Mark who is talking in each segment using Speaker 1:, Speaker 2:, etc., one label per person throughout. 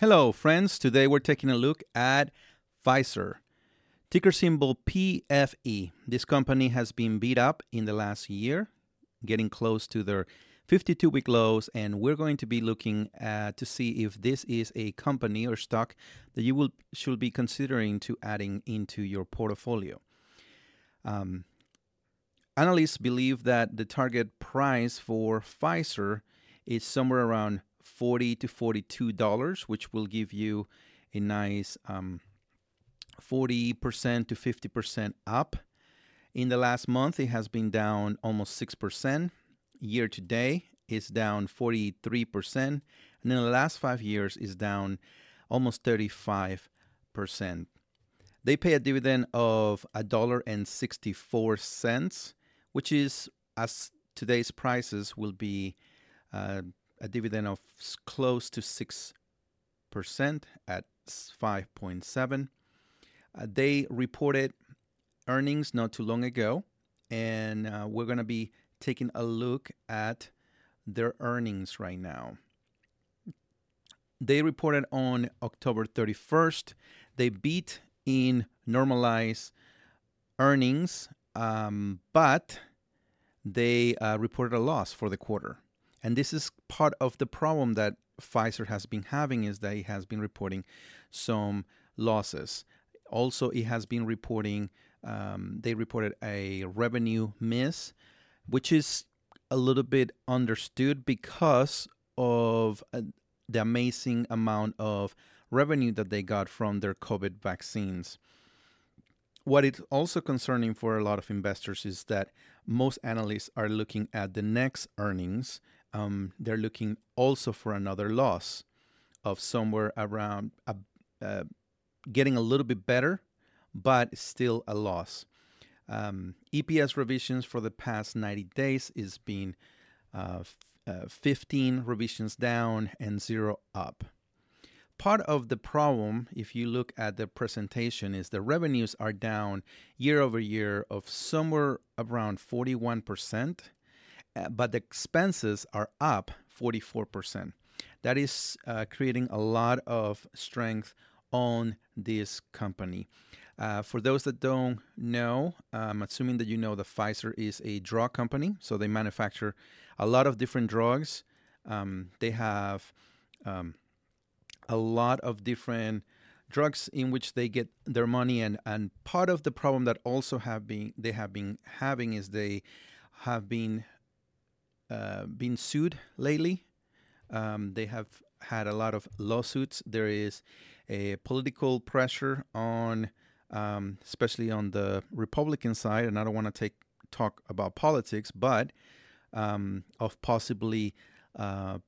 Speaker 1: Hello, friends. Today we're taking a look at Pfizer. Ticker symbol PFE. This company has been beat up in the last year, getting close to their 52 week lows, and we're going to be looking at to see if this is a company or stock that you will should be considering to adding into your portfolio. Um, analysts believe that the target price for Pfizer is somewhere around 40 to 42 dollars, which will give you a nice um, 40% to 50% up. In the last month, it has been down almost 6%. Year to date is down 43%. And in the last five years is down almost 35%. They pay a dividend of $1.64, which is, as today's prices will be uh, a dividend of close to 6% at 5.7. Uh, they reported earnings not too long ago, and uh, we're going to be taking a look at their earnings right now. They reported on October 31st. They beat in normalized earnings, um, but they uh, reported a loss for the quarter. And this is part of the problem that Pfizer has been having is that it has been reporting some losses. Also, it has been reporting, um, they reported a revenue miss, which is a little bit understood because of uh, the amazing amount of revenue that they got from their COVID vaccines. What is also concerning for a lot of investors is that most analysts are looking at the next earnings um, they're looking also for another loss of somewhere around uh, uh, getting a little bit better, but still a loss. Um, EPS revisions for the past 90 days is being uh, uh, 15 revisions down and zero up. Part of the problem, if you look at the presentation, is the revenues are down year over year of somewhere around 41%. Uh, but the expenses are up 44%. That is uh, creating a lot of strength on this company. Uh, for those that don't know, I'm assuming that you know that Pfizer is a drug company, so they manufacture a lot of different drugs. Um, they have um, a lot of different drugs in which they get their money, and and part of the problem that also have been they have been having is they have been uh, been sued lately. Um, they have had a lot of lawsuits. There is a political pressure on, um, especially on the Republican side, and I don't want to take talk about politics, but um, of possibly uh,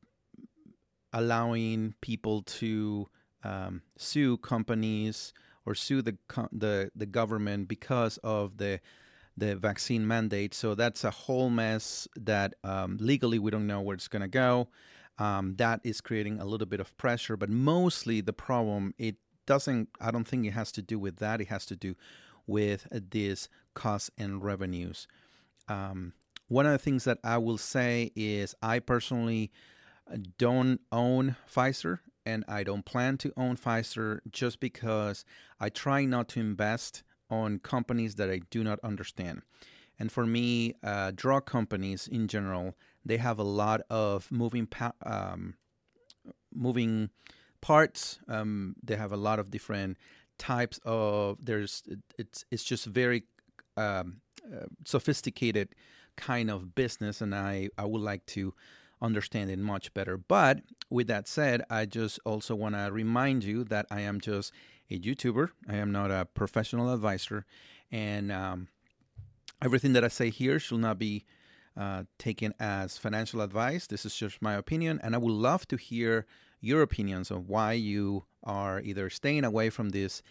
Speaker 1: allowing people to um, sue companies or sue the the the government because of the the vaccine mandate. So that's a whole mess that um, legally we don't know where it's going to go. Um, that is creating a little bit of pressure, but mostly the problem it doesn't. I don't think it has to do with that. It has to do with uh, these costs and revenues. Um, one of the things that I will say is I personally uh, don't own Pfizer and I don't plan to own Pfizer just because I try not to invest on companies that I do not understand. And for me, uh, drug companies in general, they have a lot of moving pa- um, moving parts. Um, they have a lot of different types of. There's it's it's just very um, uh, sophisticated kind of business, and I I would like to understand it much better. But with that said, I just also want to remind you that I am just a YouTuber. I am not a professional advisor, and um, everything that I say here should not be uh, taken as financial advice. This is just my opinion, and I would love to hear your opinions on why you are either staying away from this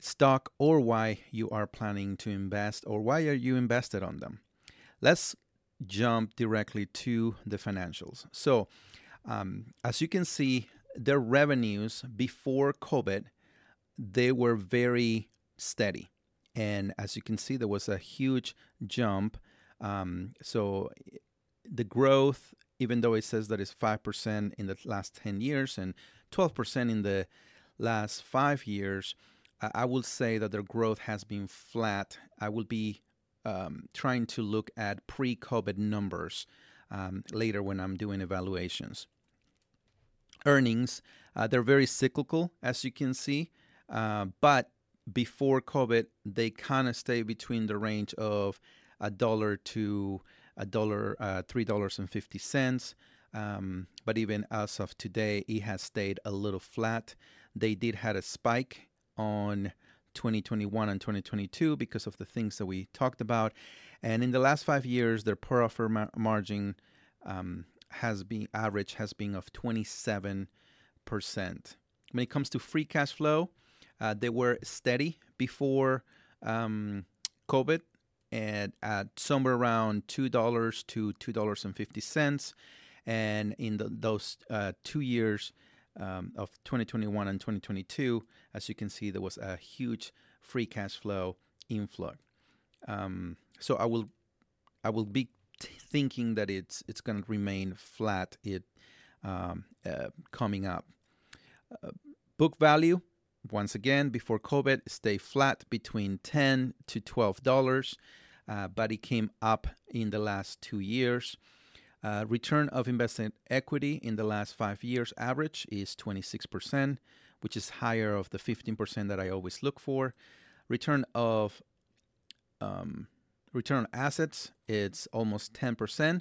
Speaker 1: stock or why you are planning to invest or why are you invested on them. Let's jump directly to the financials. So, um, as you can see, their revenues before COVID they were very steady. And as you can see, there was a huge jump. Um, so the growth, even though it says that it's 5% in the last 10 years and 12% in the last five years, I will say that their growth has been flat. I will be um, trying to look at pre COVID numbers um, later when I'm doing evaluations. Earnings, uh, they're very cyclical, as you can see, uh, but before COVID, they kind of stay between the range of a dollar to a dollar, uh, three dollars and fifty cents. Um, but even as of today, it has stayed a little flat. They did had a spike on 2021 and 2022 because of the things that we talked about, and in the last five years, their profit mar- margin um, has been average has been of 27 percent. When it comes to free cash flow, uh, they were steady before um, COVID and at somewhere around two dollars to two dollars and fifty cents, and in the, those uh, two years um, of 2021 and 2022, as you can see, there was a huge free cash flow inflow. Um, so I will, I will be t- thinking that it's it's going to remain flat. It um, uh, coming up. Uh, book value once again, before COVID, stay flat between 10 to 12 dollars, uh, but it came up in the last two years. Uh, return of invested equity in the last five years average is 26%, which is higher of the 15% that I always look for. Return of um, return on assets, it's almost 10%.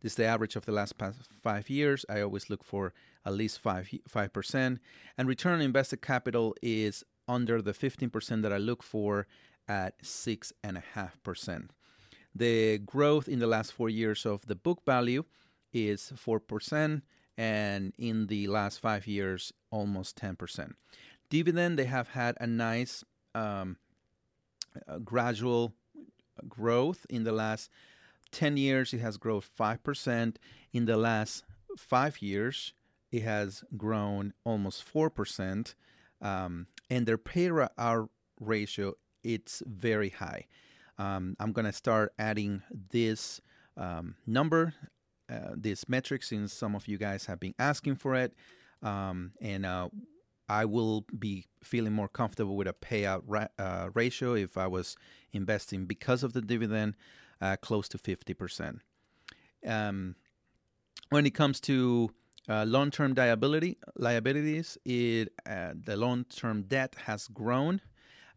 Speaker 1: This is the average of the last five years. I always look for at least five five percent, and return on invested capital is under the fifteen percent that I look for at six and a half percent. The growth in the last four years of the book value is four percent, and in the last five years, almost ten percent. Dividend, they have had a nice um, a gradual growth in the last 10 years, it has grown 5%. In the last five years, it has grown almost 4%. Um, and their pay out ratio, it's very high. Um, I'm going to start adding this um, number, uh, this metric, since some of you guys have been asking for it. Um, and uh, I will be feeling more comfortable with a payout ra- uh, ratio if I was investing because of the dividend uh, close to 50%. Um, when it comes to uh, long-term liability liabilities, it uh, the long-term debt has grown.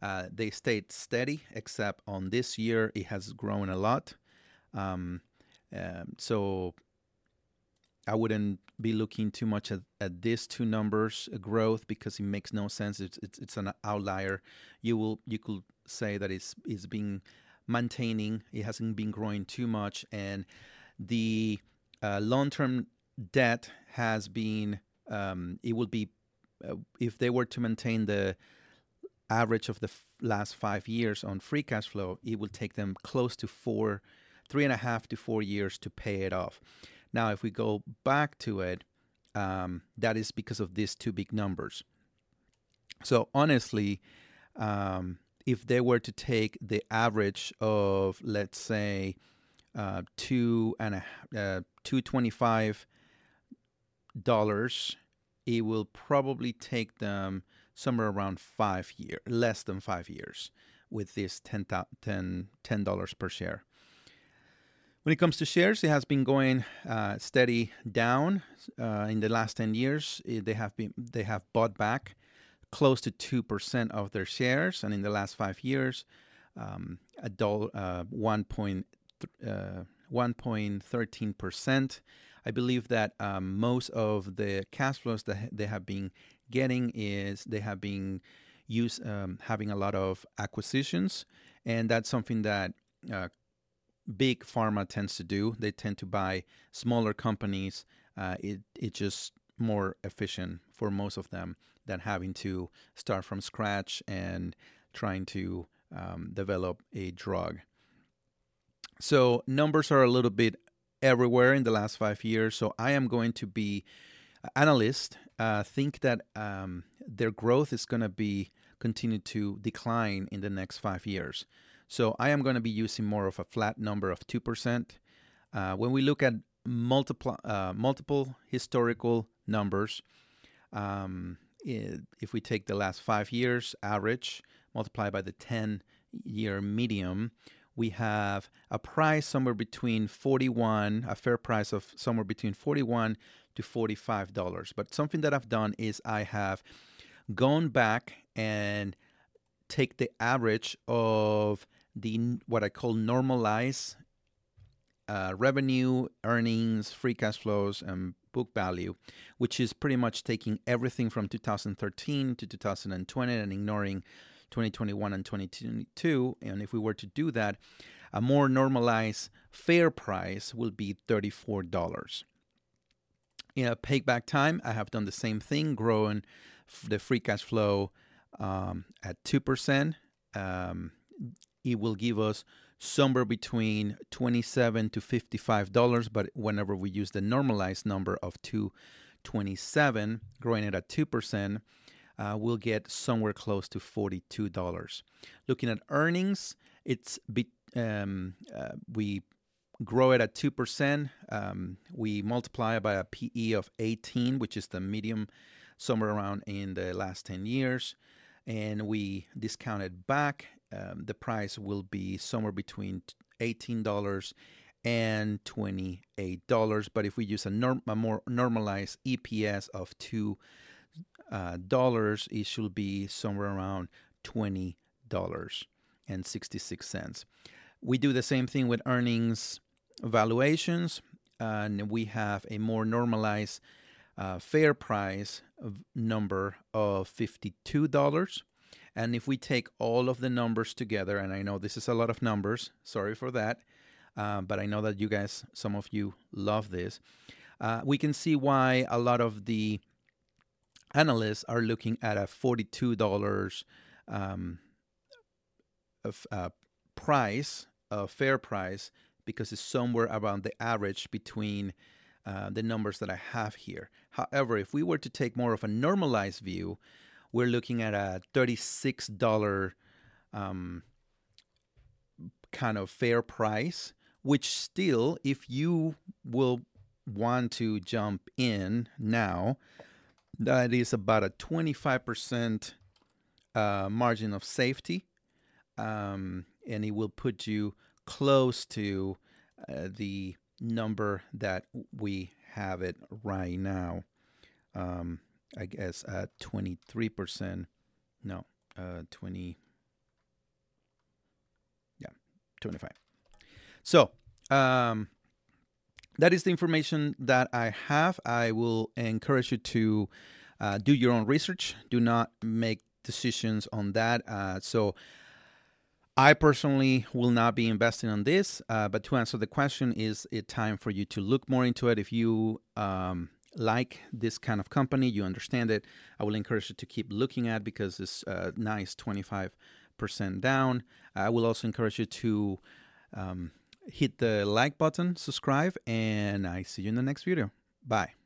Speaker 1: Uh, they stayed steady, except on this year it has grown a lot. Um, um, so I wouldn't be looking too much at, at these two numbers uh, growth because it makes no sense. It's, it's it's an outlier. You will you could say that it's it's been maintaining. It hasn't been growing too much, and the uh, long-term debt has been. Um, it will be uh, if they were to maintain the average of the f- last five years on free cash flow, it will take them close to four, three and a half to four years to pay it off. Now, if we go back to it, um, that is because of these two big numbers. So honestly, um, if they were to take the average of let's say uh, two and a uh, two twenty five dollars, it will probably take them somewhere around five year, less than five years, with this 10 dollars per share. When it comes to shares, it has been going uh, steady down uh, in the last ten years. They have been they have bought back close to 2% of their shares, and in the last five years, um, a dollar, uh, 1.13%. Uh, I believe that um, most of the cash flows that they have been getting is they have been use um, having a lot of acquisitions, and that's something that uh, big pharma tends to do. They tend to buy smaller companies. Uh, it it just more efficient for most of them than having to start from scratch and trying to um, develop a drug. So numbers are a little bit everywhere in the last five years. So I am going to be analyst uh, think that um, their growth is going to be continue to decline in the next five years. So I am going to be using more of a flat number of two percent. Uh, when we look at multiple uh, multiple historical numbers, Um, if we take the last five years average, multiply by the 10 year medium, we have a price somewhere between 41, a fair price of somewhere between 41 to $45. But something that I've done is I have gone back and take the average of the what I call normalized uh, revenue, earnings, free cash flows, and book value, which is pretty much taking everything from 2013 to 2020 and ignoring 2021 and 2022. And if we were to do that, a more normalized fair price will be $34. In a payback time, I have done the same thing, growing the free cash flow um, at 2%. Um, it will give us somewhere between 27 to 55 dollars but whenever we use the normalized number of 227 growing it at 2% uh, we'll get somewhere close to $42 looking at earnings it's be, um, uh, we grow it at 2% um, we multiply by a pe of 18 which is the medium somewhere around in the last 10 years. And we discount it back. Um, the price will be somewhere between $18 and $28. But if we use a, norm- a more normalized EPS of $2, uh, dollars, it should be somewhere around $20 and 66 cents. We do the same thing with earnings valuations, and we have a more normalized uh, fair price number of $52 and if we take all of the numbers together, and I know this is a lot of numbers, sorry for that, uh, but I know that you guys, some of you love this, uh, we can see why a lot of the analysts are looking at a $42 um, of, price, a fair price, because it's somewhere around the average between uh, the numbers that I have here. However, if we were to take more of a normalized view, we're looking at a $36 um, kind of fair price, which still, if you will want to jump in now, that is about a 25% uh, margin of safety. Um, and it will put you close to uh, the number that we have it right now. Um, I guess at 23%. No, uh, 20. Yeah, 25. So, um, that is the information that I have. I will encourage you to uh, do your own research. Do not make decisions on that. Uh, so, I personally will not be investing on this, uh, but to answer the question, is it time for you to look more into it? If you um, like this kind of company, you understand it, I will encourage you to keep looking at because it's uh, nice 25% down. I will also encourage you to um, hit the like button, subscribe, and I see you in the next video. Bye.